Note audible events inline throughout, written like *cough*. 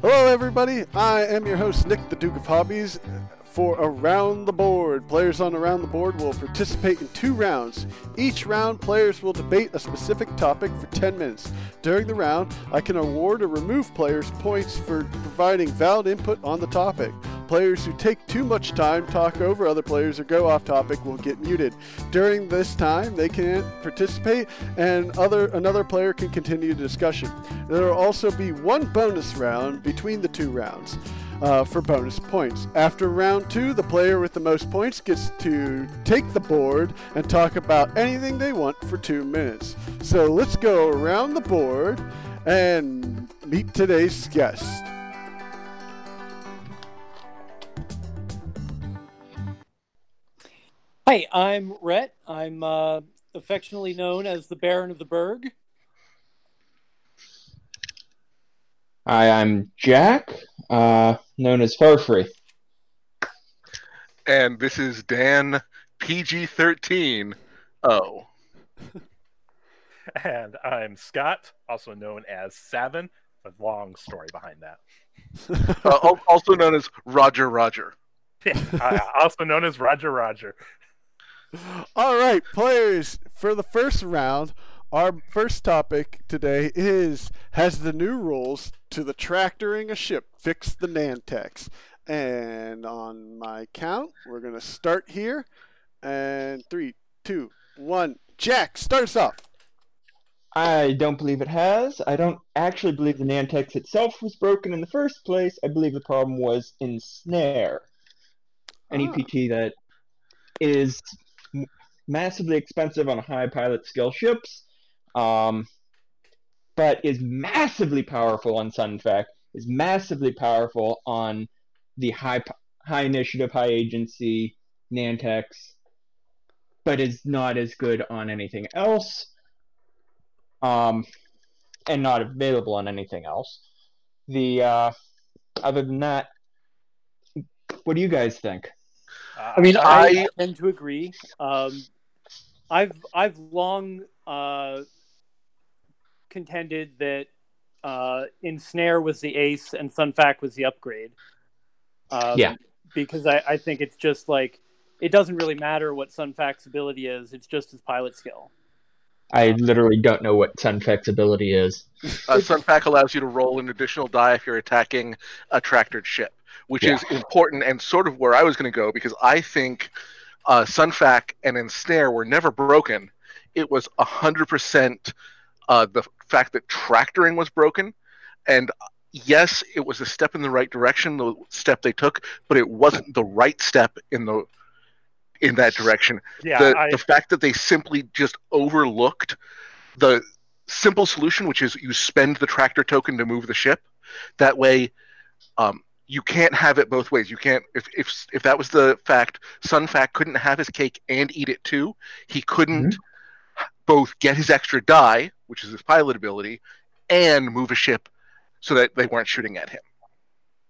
Hello, everybody. I am your host, Nick, the Duke of Hobbies. For Around the Board, players on Around the Board will participate in two rounds. Each round, players will debate a specific topic for 10 minutes. During the round, I can award or remove players points for providing valid input on the topic. Players who take too much time, talk over other players, or go off topic will get muted. During this time, they can't participate, and other another player can continue the discussion. There will also be one bonus round between the two rounds uh, for bonus points. After round two, the player with the most points gets to take the board and talk about anything they want for two minutes. So let's go around the board and meet today's guest. Hi, I'm Rhett. I'm uh, affectionately known as the Baron of the Berg. Hi, I'm Jack, uh, known as Farfree. And this is Dan PG 13. Oh. *laughs* And I'm Scott, also known as Savin. A long story behind that. *laughs* uh, also known as Roger Roger. *laughs* Yeah, uh, also known as Roger Roger. All right, players, for the first round, our first topic today is Has the new rules to the tractoring a ship fixed the Nantex? And on my count, we're going to start here. And three, two, one. Jack, start us off. I don't believe it has. I don't actually believe the Nantex itself was broken in the first place. I believe the problem was Ensnare, an Ah. EPT that is massively expensive on high pilot skill ships, um, but is massively powerful on Sunfac, is massively powerful on the high high initiative, high agency Nantex, but is not as good on anything else um, and not available on anything else. The uh, other than that, what do you guys think? Uh, I mean, I, I- tend to agree. Um, I've I've long uh, contended that uh, Ensnare was the ace and Sunfac was the upgrade. Um, Yeah. Because I, I think it's just like it doesn't really matter what Sunfac's ability is; it's just his pilot skill. I literally don't know what Sunfac's ability is. Uh, Sunfac allows you to roll an additional die if you're attacking a tractored ship, which Yeah. is important and sort of where I was going to go because I think uh, Sunfac and Ensnare were never broken. It was 100% uh, the fact that tractoring was broken. And yes, it was a step in the right direction, the step they took, but it wasn't the right step in the in that direction yeah, the, I, the fact that they simply just overlooked the simple solution, which is you spend the tractor token to move the ship. That way, um, you can't have it both ways. You can't if if if that was the fact, Sunfac couldn't have his cake and eat it too. He couldn't both get his extra die, which is his pilot ability, and move a ship so that they weren't shooting at him.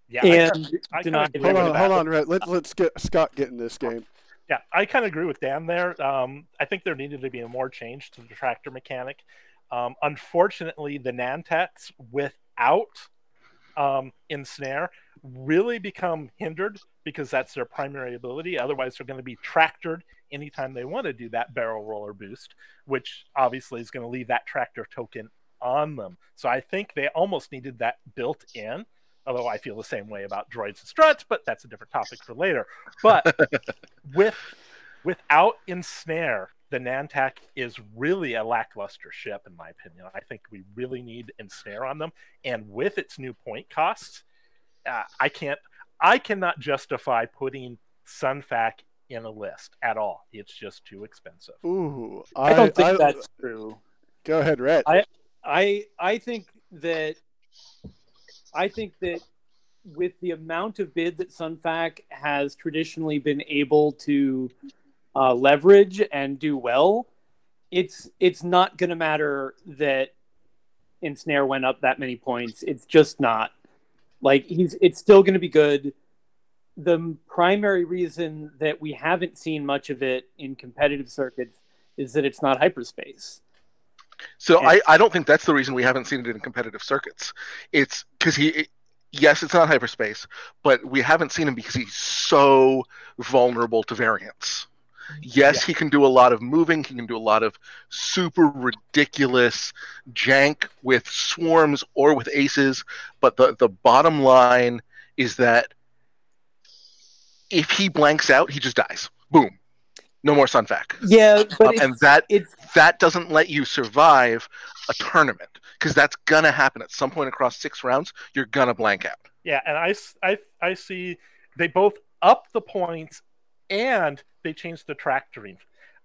yeah, I and kinda- I deny kinda Hold on, with hold on, Rhett. Let, let's get Scott get in this game. Yeah, I kind of agree with Dan there. Um, I think there needed to be a more change to the tractor mechanic. Um, unfortunately, the Nantex without um, Ensnare really become hindered because that's their primary ability. Otherwise, they're going to be tractored anytime they want to do that barrel roller boost, which obviously is going to leave that tractor token on them. So I think they almost needed that built in. Although I feel the same way about droids and struts, but that's a different topic for later. But *laughs* with without ensnare, the Nantex is really a lackluster ship, in my opinion. I think we really need ensnare on them, and with its new point costs, uh, I can't, I cannot justify putting Sunfac in a list at all. It's just too expensive. Ooh, I, don't think that's true. Go ahead, Rhett. I- I I think that I think that with the amount of bid that Sunfac has traditionally been able to uh, leverage and do well, it's it's not going to matter that Ensnare went up that many points. It's just not. Like he's it's still going to be good. The primary reason that we haven't seen much of it in competitive circuits is that it's not hyperspace. So Yeah. I, I don't think that's the reason we haven't seen it in competitive circuits. It's because he yes, it's not hyperspace, but we haven't seen him because he's so vulnerable to variance. Yes, Yeah. he can do a lot of moving. He can do a lot of super ridiculous jank with swarms or with aces. But the, the bottom line is that if he blanks out, he just dies. Boom. No more Sunfac. Yeah, but Um, it's, and that it's that doesn't let you survive a tournament because that's gonna happen at some point across six rounds. You're gonna blank out. Yeah, and I, I, I see they both up the points and they changed the tractoring.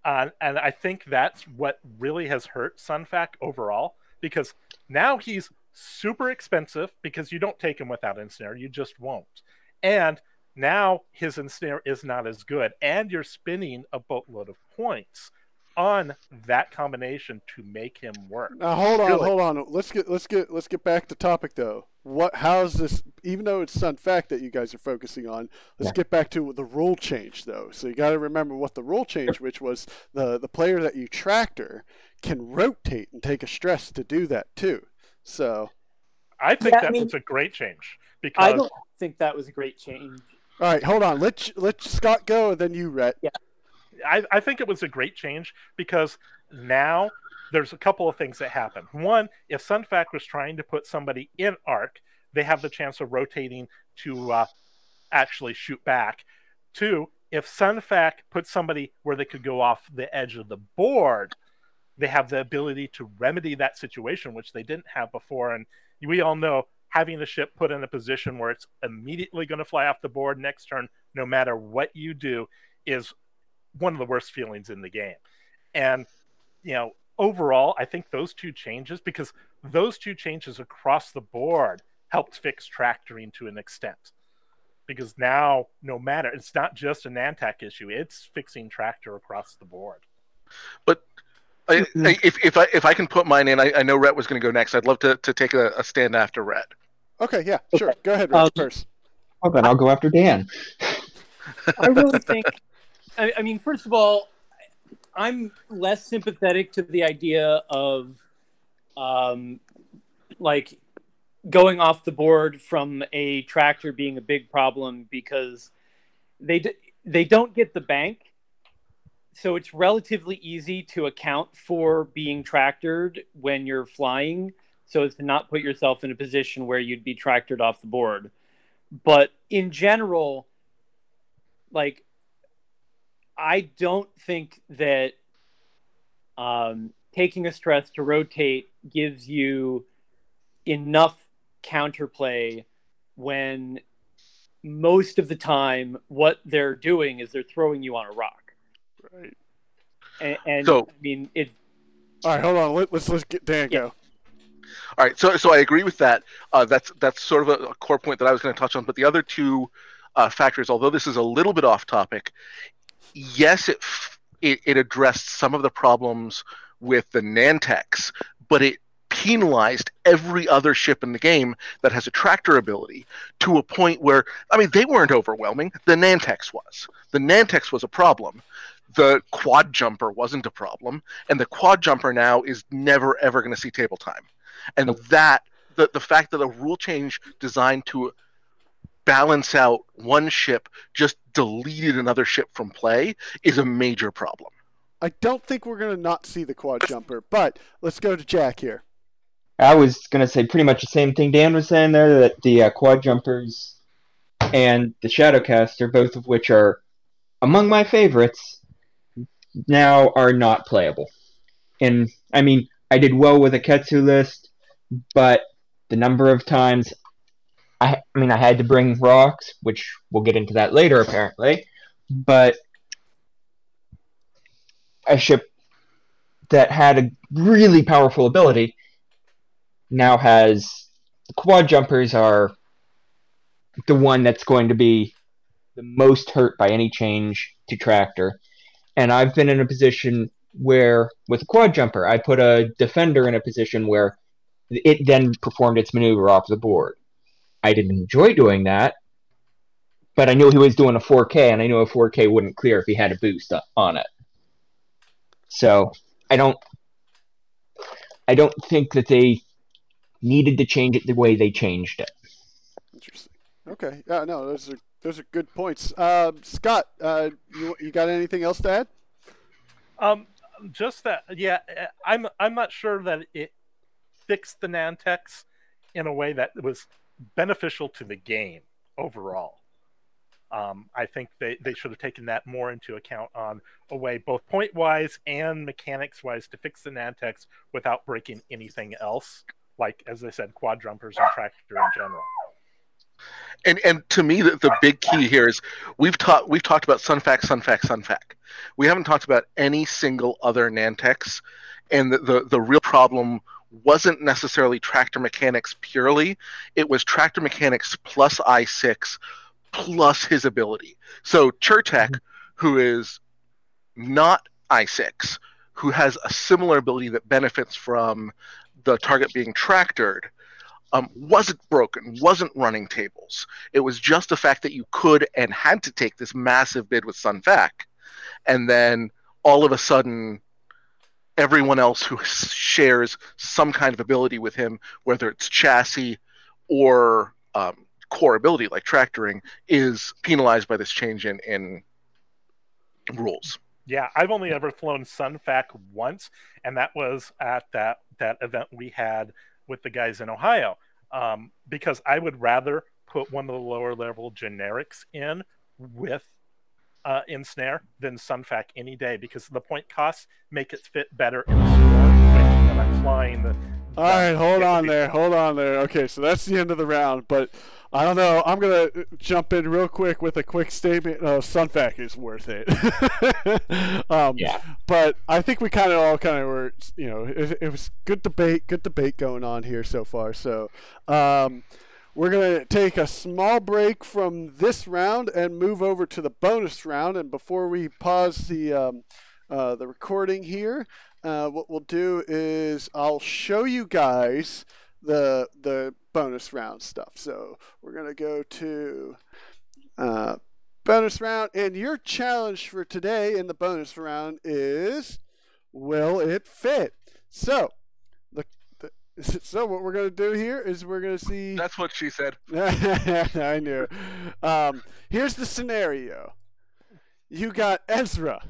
Uh, and I think that's what really has hurt Sunfac overall because now he's super expensive because you don't take him without ensnare, you just won't. And now his ensnare is not as good, and you're spinning a boatload of points on that combination to make him work. Now hold on, Really? hold on. Let's get let's get let's get back to topic though. What how's this even though it's Sun Fac that you guys are focusing on, let's Yeah. get back to the rule change though. So you gotta remember what the rule change, which was the the player that you tractor can rotate and take a stress to do that too. So I think Yeah, I that mean- was a great change because I don't think that was a great change. all right, hold on. Let let Scott go and then you Rhett. I, I think it was a great change because now there's a couple of things that happen. One, if Sunfac was trying to put somebody in arc, they have the chance of rotating to uh, actually shoot back. Two, if Sunfac puts somebody where they could go off the edge of the board, they have the ability to remedy that situation, which they didn't have before. And we all know having the ship put in a position where it's immediately going to fly off the board next turn, no matter what you do, is one of the worst feelings in the game. And, you know, overall, I think those two changes, because those two changes across the board helped fix tractoring to an extent. Because now, no matter, it's not just a Nantex issue, it's fixing tractor across the board. I, Mm-hmm. I, if, if I if I can put mine in, I, I know Rhett was going to go next. I'd love to, to take a, a stand after Rhett. Okay, yeah, sure. Go ahead, Rhett, Um, first. Oh, then I'll go after Dan. *laughs* I really think. I, I mean, first of all, I'm less sympathetic to the idea of, um, like, going off the board from a tractor being a big problem because they d- they don't get the bank, so it's relatively easy to account for being tractored when you're flying, so as to not put yourself in a position where you'd be tractored off the board. But in general, like I don't think that um, taking a stress to rotate gives you enough counterplay when most of the time what they're doing is they're throwing you on a rock. Right. And, and So- I mean, it. All right, hold on. Let, let's let's get Dan Yeah. go. All right, so so I agree with that. Uh, that's that's sort of a, a core point that I was going to touch on. But the other two uh, factors, although this is a little bit off topic, yes, it f- it, it addressed some of the problems with the Nantex, but it penalized every other ship in the game that has a tractor ability to a point where I mean they weren't overwhelming. The Nantex was. The Nantex was a problem. The quad jumper wasn't a problem, and the quad jumper now is never ever going to see table time and that the, the fact that a rule change designed to balance out one ship just deleted another ship from play is a major problem I don't think we're gonna not see the quad jumper, but let's go to Jack here. I was gonna say pretty much the same thing Dan was saying there that the uh, quad jumpers and the Shadowcaster, both of which are among my favorites, now are not playable. And I mean, I did well with a Ketsu list, but the number of times I, I mean, I had to bring rocks, which we'll get into that later apparently, but a ship that had a really powerful ability now has the quad jumpers are the one that's going to be the most hurt by any change to tractor. And I've been in a position where with a quad jumper, I put a defender in a position where it then performed its maneuver off the board. I didn't enjoy doing that, but I knew he was doing a 4K, and I knew a 4K wouldn't clear if he had a boost on it. So I don't, I don't think that they needed to change it the way they changed it. Okay. Yeah. No, those are those are good points. Uh, Scott, uh, you you got anything else to add? Um, just that, yeah, I'm I'm not sure that it fixed the Nantex in a way that was beneficial to the game overall. Um, I think they, they should have taken that more into account on a way, both point wise and mechanics wise, to fix the Nantex without breaking anything else, like as I said, quad jumpers and tractor in general. And and to me, the, the big key here is we've taught we've talked about Sunfac, Sunfac, Sunfac. We haven't talked about any single other Nantex, and the, the the real problem wasn't necessarily tractor mechanics purely. It was tractor mechanics plus i6 plus his ability. So Chertek, who is not i6, who has a similar ability that benefits from the target being tractored, um, wasn't broken, wasn't running tables. It was just the fact that you could and had to take this massive bid with Sun Fac, and then all of a sudden, everyone else who shares some kind of ability with him, whether it's chassis or um, core ability like tractoring, is penalized by this change in, in rules. Yeah, I've only ever flown Sunfac once, and that was at that that event we had with the guys in Ohio. Um, because I would rather put one of the lower level generics in with uh, Ensnare than Sunfac any day because the point costs make it fit better in the storm when I'm flying the. All right, hold on there, hold on there. Okay, so that's the end of the round, but I don't know. I'm gonna jump in real quick with a quick statement. Uh, Sunfac is worth it. *laughs* um, Yeah. But I think we kind of all kind of were, you know, it, it was good debate, good debate going on here so far. So um, we're gonna take a small break from this round and move over to the bonus round. And before we pause the um, uh, the recording here, uh, what we'll do is I'll show you guys the the bonus round stuff. So we're gonna go to uh, bonus round, and your challenge for today in the bonus round is will it fit? So *laughs* so what we're gonna do here is we're gonna see. *laughs* That's what she said. *laughs* I knew. Um, here's the scenario. You got Ezra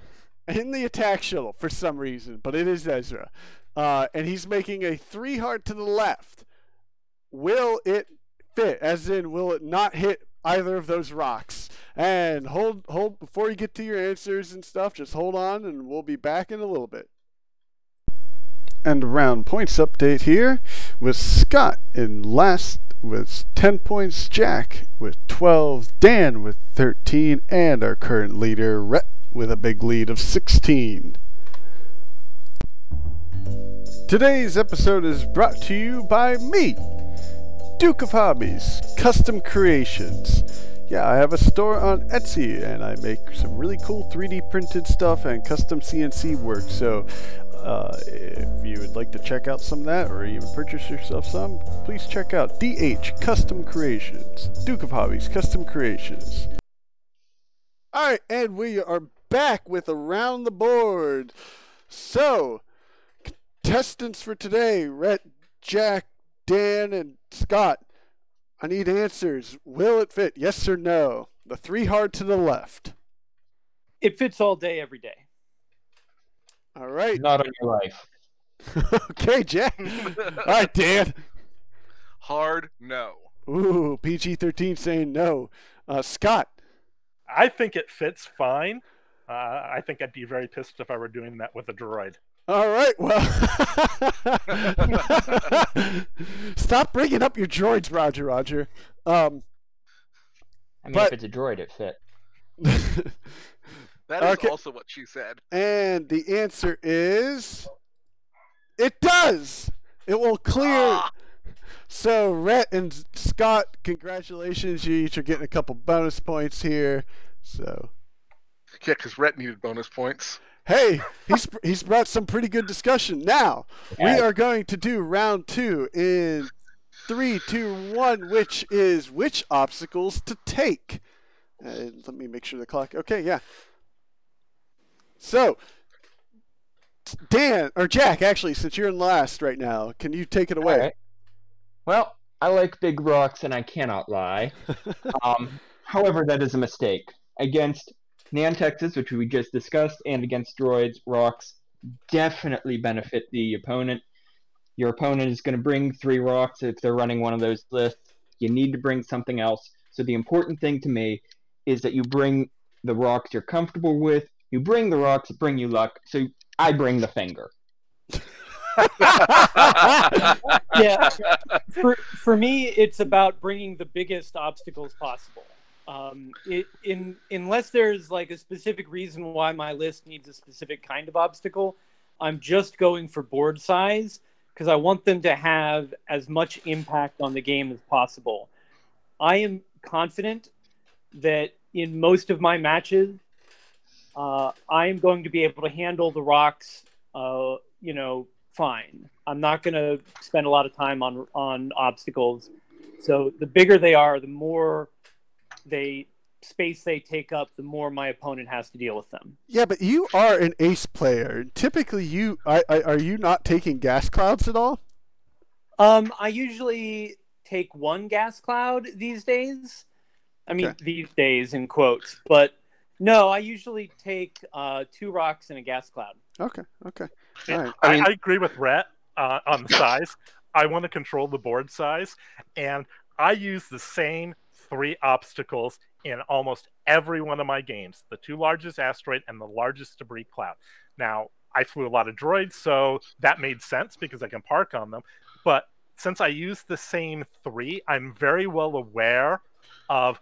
in the attack shuttle for some reason, but it is Ezra. Uh, and he's making a three heart to the left. Will it fit? As in, will it not hit either of those rocks? And hold, hold before you get to your answers and stuff. Just hold on, and we'll be back in a little bit. And a round points update here with Scott in last with 10 points, Jack with 12, Dan with 13, and our current leader, Rhett, with a big lead of 16. Today's episode is brought to you by me, Duke of Hobbies, Custom Creations. Yeah, I have a store on Etsy and I make some really cool 3D printed stuff and custom CNC work. So, uh, if you would like to check out some of that or even purchase yourself some, please check out DH Custom Creations, Duke of Hobbies, Custom Creations. All right, and we are back with Around the Board. So, contestants for today Rhett, Jack, Dan, and Scott. I need answers. Will it fit? Yes or no? The three hard to the left. It fits all day, every day. All right. Not on your life. *laughs* okay, Jack. *laughs* All right, Dan. Hard no. Ooh, PG 13 saying no. Uh, Scott. I think it fits fine. Uh, I think I'd be very pissed if I were doing that with a droid. All right, well. *laughs* Stop bringing up your droids, Roger, Roger. Um, I mean, But- if it's a droid, it fit. That is Okay. also what she said. and the answer is it does. It will clear. Ah! So, Rhett and Scott, congratulations. You each are getting a couple bonus points here. So, Yeah, because Rhett needed bonus points. hey, he's he's brought some pretty good discussion. Now, we are going to do round two in three, two, one, which is which obstacles to take. Uh, let me make sure the clock. Okay, yeah. So, Dan or Jack, actually, since you're in last right now, can you take it away? Right. Well, I like big rocks, and I cannot lie. *laughs* Um, however, that is a mistake. Against Nantexes, which we just discussed, and against droids, rocks definitely benefit the opponent. Your opponent is going to bring three rocks if they're running one of those lists. You need to bring something else. So the important thing to me is that you bring the rocks you're comfortable with. You bring the rocks bring you luck. So I bring the finger. *laughs* yeah for, for me it's about bringing the biggest obstacles possible um, it, in unless there's like a specific reason why my list needs a specific kind of obstacle i'm just going for board size because i want them to have as much impact on the game as possible i am confident that in most of my matches uh, i am going to be able to handle the rocks uh, you know fine. I'm not going to spend a lot of time on on obstacles. So the bigger they are, the more they space they take up, the more my opponent has to deal with them. Yeah, but you are an ace player. Typically, you I, I, are you not taking gas clouds at all? Um, I usually take one gas cloud these days. I mean, okay. these days in quotes, but no, I usually take uh, two rocks and a gas cloud. Okay. Okay. Right. I, mean, I, agree with Rhett uh, on the size. I want to control the board size, and I use the same three obstacles in almost every one of my games: the two largest asteroid and the largest debris cloud. Now, I flew a lot of droids, so that made sense because I can park on them. But since I use the same three, I'm very well aware of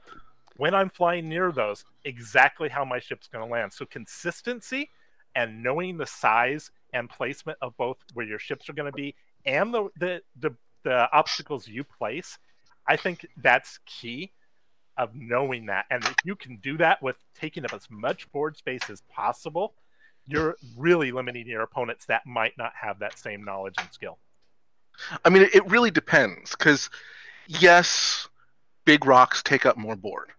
when I'm flying near those exactly how my ship's going to land. So consistency and knowing the size and placement of both where your ships are going to be and the, the the the obstacles you place, I think that's key of knowing that. And if you can do that with taking up as much board space as possible, you're really limiting your opponents that might not have that same knowledge and skill. I mean, it really depends because, yes, big rocks take up more board,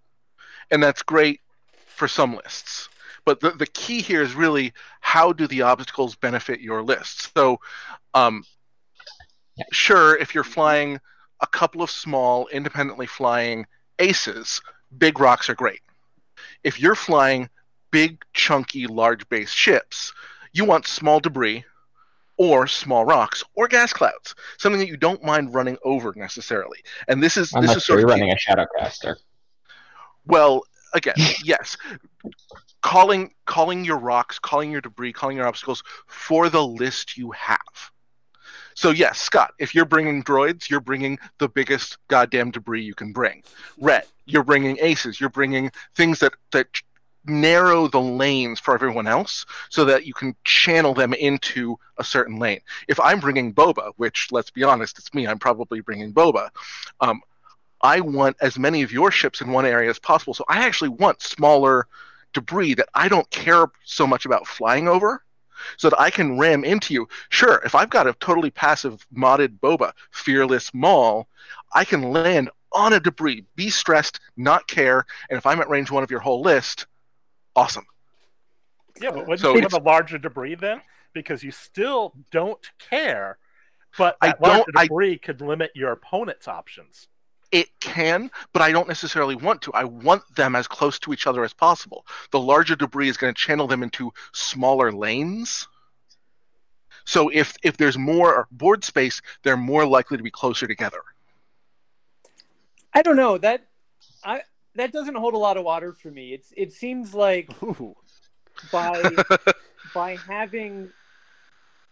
and that's great for some lists. But the, the key here is really how do the obstacles benefit your list? So, um, sure, if you're flying a couple of small, independently flying aces, big rocks are great. If you're flying big, chunky, large base ships, you want small debris or small rocks or gas clouds, something that you don't mind running over necessarily. And this is Unless this is sort you're of running a shadowcaster. Well, again, yes calling calling your rocks, calling your debris, calling your obstacles for the list you have. So yes, Scott, if you're bringing droids, you're bringing the biggest goddamn debris you can bring. Rhett, you're bringing aces, you're bringing things that that narrow the lanes for everyone else so that you can channel them into a certain lane. If I'm bringing Boba, which let's be honest, it's me, I'm probably bringing Boba. Um, I want as many of your ships in one area as possible. So I actually want smaller debris that I don't care so much about flying over so that I can ram into you. Sure, if I've got a totally passive modded Boba, Fearless Maul, I can land on a debris, be stressed, not care, and if I'm at range one of your whole list, awesome. Yeah, but wouldn't so you have a larger debris then? Because you still don't care, but I larger debris I, could limit your opponent's options it can, but I don't necessarily want to. I want them as close to each other as possible. The larger debris is going to channel them into smaller lanes. So if if there's more board space, they're more likely to be closer together. I don't know that I that doesn't hold a lot of water for me. It's it seems like *laughs* Ooh. by *laughs* by having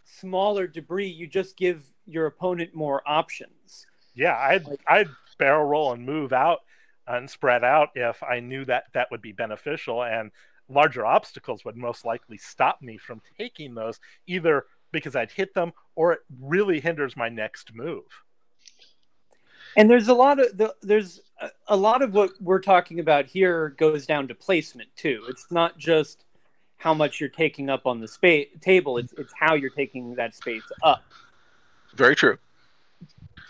smaller debris, you just give your opponent more options. Yeah, I'd I'd barrel roll and move out and spread out if I knew that that would be beneficial. And larger obstacles would most likely stop me from taking those, either because I'd hit them or it really hinders my next move. And there's a lot of the, there's a, a lot of what we're talking about here goes down to placement too. It's not just how much you're taking up on the space table; it's it's how you're taking that space up. Very true.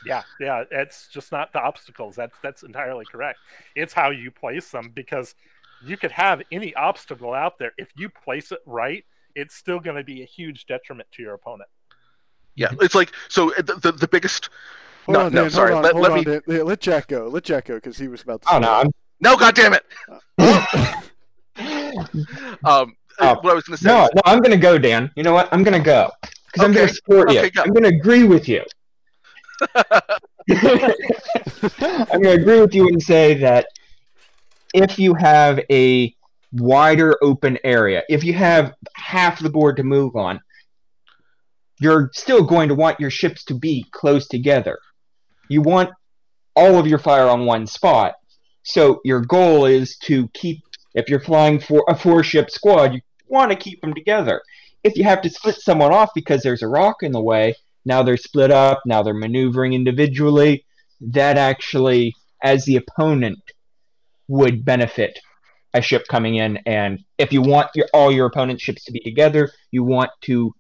Yeah, yeah, it's just not the obstacles. That's that's entirely correct. It's how you place them because you could have any obstacle out there. If you place it right, it's still going to be a huge detriment to your opponent. Yeah, it's like so the, the, the biggest Hold No, on, no, Dan. sorry. Hold on, Let- hold let on, me- Dan. Let Jack go. Let Jack go because he was about to. Oh say no, that. I'm No, goddamn it. *laughs* Um, Oh. what I was going to say. no, is- no, I'm gonna go, Dan. You know what? I'm gonna go because I'm gonna Okay. support you. Go. I'm gonna agree with you. I'm gonna agree with you and say that if you have a wider open area, if you have half the board to move on, you're still going to want your ships to be close together. You want all of your fire on one spot. So your goal is to keep if you're flying for a four ship squad, you want to keep them together. If you have to split someone off because there's a rock in the way, now they're split up, now they're maneuvering individually, that actually as the opponent would benefit a ship coming in and if you want your all your opponent's ships to be together, you want to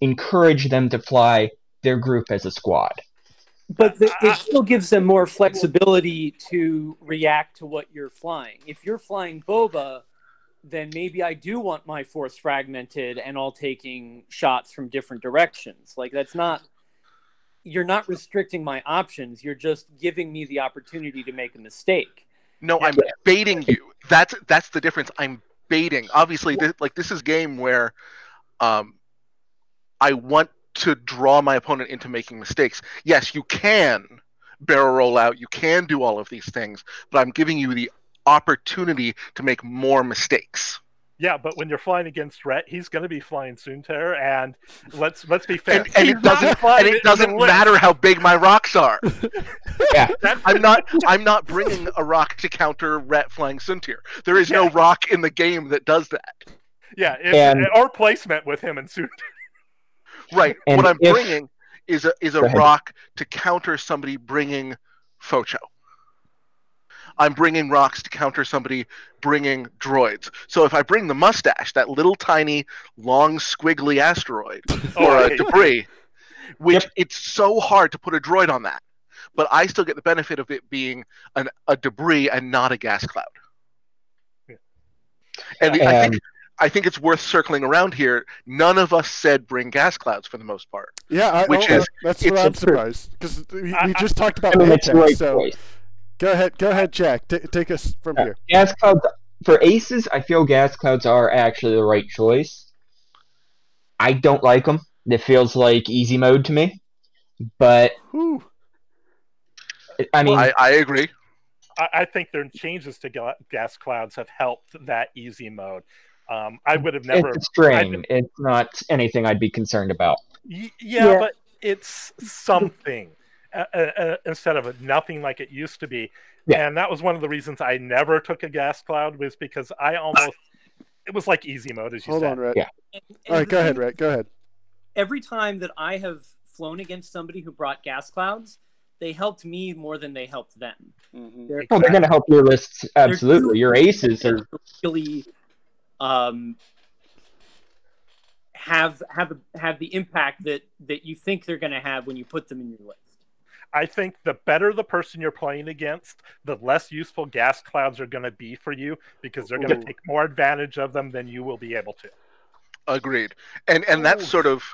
encourage them to fly their group as a squad. But the, it still gives them more flexibility to react to what you're flying. If you're flying Boba, then maybe I do want my force fragmented and all taking shots from different directions. Like that's not you're not restricting my options. You're just giving me the opportunity to make a mistake. No, I'm baiting you. That's that's the difference. I'm baiting. Obviously, this, like this is game where, um, I want to draw my opponent into making mistakes. Yes, you can barrel roll out. You can do all of these things, but I'm giving you the opportunity to make more mistakes. Yeah, but when you're flying against Rhett, he's going to be flying Soontir, and let's let's be fair. And, and it doesn't and in it doesn't matter how big my rocks are. *laughs* That- I'm not *laughs* I'm not bringing a rock to counter Rhett flying Soontir. There is no rock in the game that does that. yeah, it's, And- or placement with him and Soontir. Right. And what I'm if- bringing is a is a Go ahead. rock to counter somebody bringing Focho. I'm bringing rocks to counter somebody bringing droids. So if I bring the mustache, that little tiny, long, squiggly asteroid *laughs* or I a hate debris, which Yep. it's so hard to put a droid on that, but I still get the benefit of it being an, a debris and not a gas cloud. Yeah. And the- I think I think it's worth circling around here. None of us said bring gas clouds for the most part. Yeah, I, Which oh, is- that's it's what I'm surprised because we, I- we I- just talked about I mean, it's the Apex, right so choice. Go ahead, go ahead, Jack. T- take us from Yeah. here. Gas clouds for aces, I feel gas clouds are actually the right choice. I don't like them. It feels like easy mode to me. But Whew. I mean, I, I agree. I, I think their changes to ga- gas clouds have helped that easy mode. Um, I would have never. it's a strain. It's not anything I'd be concerned about. Y- yeah, Yeah. but it's something uh, uh, uh, instead of nothing like it used to be. Yeah. And that was one of the reasons I never took a gas cloud was because I almost it was like easy mode as you Hold said. on, Rhett. Yeah. And- and All right, go ahead, thing- Rhett. Go ahead. Every time that I have flown against somebody who brought gas clouds, they helped me more than they helped them. They're, Oh, they're going to help your lists absolutely. Your aces are really um, have have have the impact that that you think they're going to have when you put them in your list. I think the better the person you're playing against, the less useful gas clouds are going to be for you because they're going to take more advantage of them than you will be able to. Agreed. And and that's sort of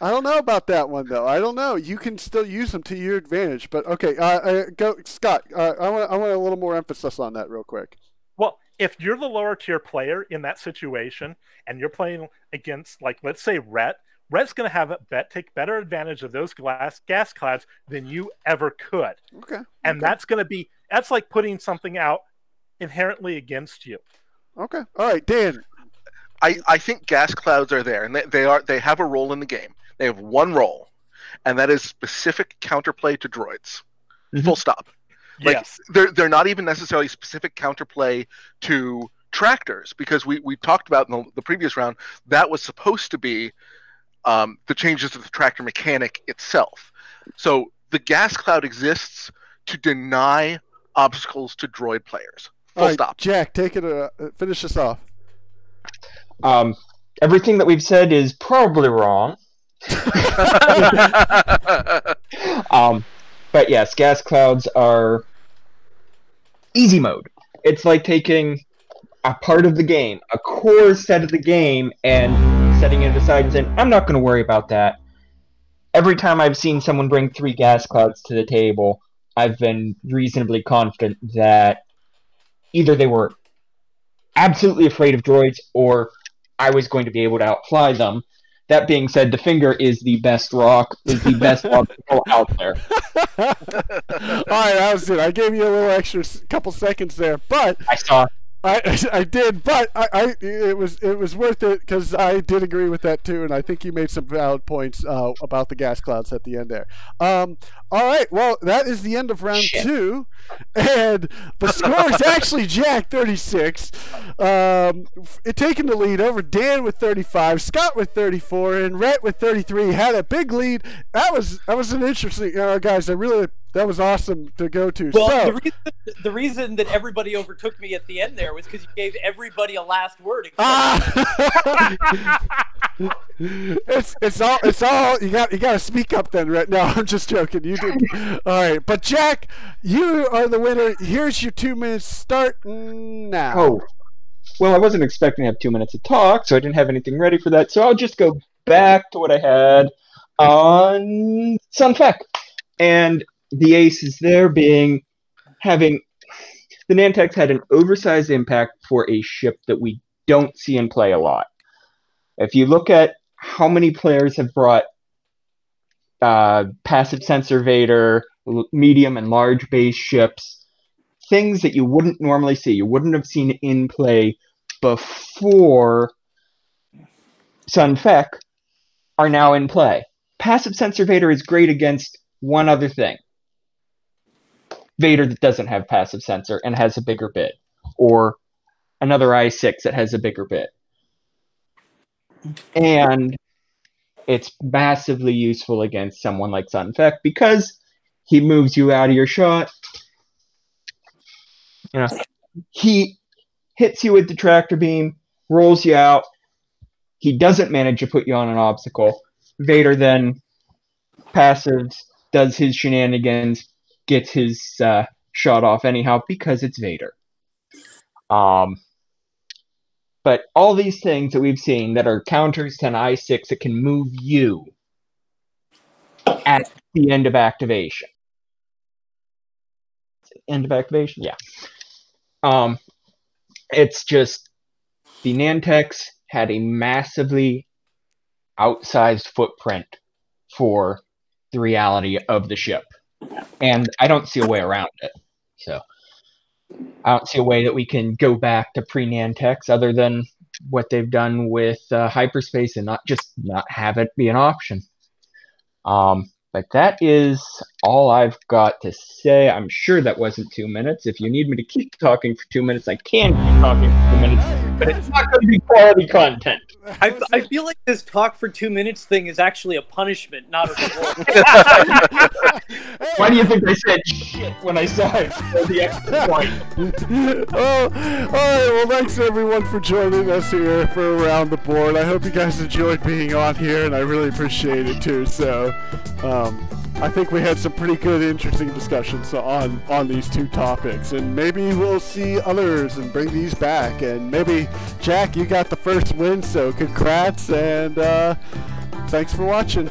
I don't know about that one though. I don't know. You can still use them to your advantage, but okay. Uh, uh, go, Scott. Uh, I want I want a little more emphasis on that real quick. Well, if you're the lower tier player in that situation and you're playing against, like, let's say Rhett, Rhett's going to have a bet take better advantage of those glass gas clouds than you ever could, Okay. and okay. that's going to be that's like putting something out inherently against you. okay. All right, Dan. I, I think gas clouds are there and they, they are they have a role in the game. They have one role, and that is specific counterplay to droids. Mhm. Full stop. Like, yes, They're they're not even necessarily specific counterplay to tractors because we, we talked about in the, the previous round that was supposed to be um, the changes to the tractor mechanic itself. So the gas cloud exists to deny obstacles to droid players. Full All right, stop. Jack. Take it. Uh, uh, finish this off. um, everything that we've said is probably wrong. *laughs* *laughs* Um, but yes, gas clouds are easy mode. It's like taking a part of the game, a core set of the game, and setting it aside and saying, "I'm not going to worry about that." every time I've seen someone bring three gas clouds to the table, I've been reasonably confident that either they were absolutely afraid of droids or I was going to be able to outfly them. That being said, the finger is the best rock, is the best *laughs* obstacle out there. *laughs* All right, that was it. I gave you a little extra couple seconds there, but I saw I, *laughs* I did, but I, I it was it was worth it because I did agree with that too, and I think you made some valid points uh, about the gas clouds at the end there. Um, all right, well that is the end of round Shit. two, and the score is actually *laughs* Jack thirty six, um, it taking the lead over Dan with thirty five, Scott with thirty four, and Rhett with thirty three. Had a big lead. That was that was an interesting, uh, guys. I really that was awesome to go to. Well, so, the, reason, the reason that everybody overtook me at the end there was because you gave everybody a last word. Ah! *laughs* it's it's all it's all you got you got to speak up then right now i'm just joking you did *laughs* all right but jack you are the winner here's your two minutes start now Oh, well, I wasn't expecting to have two minutes to talk, so I didn't have anything ready for that. So I'll just go back to what I had on Sunfac. And the aces there being having the Nantex had an oversized impact for a ship that we don't see in play a lot. If you look at how many players have brought uh, passive sensor Vader, medium and large base ships, things that you wouldn't normally see, you wouldn't have seen in play before Sunfac, are now in play. Passive sensor Vader is great against one other thing. Vader that doesn't have passive sensor and has a bigger bit, or another i6 that has a bigger bit. And it's massively useful against someone like Sunfac because he moves you out of your shot. You know, he hits you with the tractor beam, rolls you out. He doesn't manage to put you on an obstacle. Vader then passives, does his shenanigans, gets his uh, shot off anyhow because it's Vader. Um, but all these things that we've seen that are counters to an i6 that can move you at the end of activation. End of activation? Yeah. Um, it's just the Nantex had a massively outsized footprint for the reality of the ship. And I don't see a way around it. So I don't see a way that we can go back to pre Nantex other than what they've done with uh, hyperspace and not just not have it be an option. Um, but that is all I've got to say. I'm sure that wasn't two minutes. If you need me to keep talking for two minutes, I can keep talking for two minutes, but it's not going to be quality content. I, I feel like this talk for two minutes thing is actually a punishment, not a reward. *laughs* *laughs* Why do you think I said shit when I saw it for the extra point? *laughs* oh, all right. Well, thanks everyone for joining us here for Around the Board. I hope you guys enjoyed being on here, and I really appreciate it too. So, um, I think we had some pretty good, interesting discussions on on these two topics, and maybe we'll see others and bring these back. And maybe Jack, you got the first win, so congrats, and uh, thanks for watching.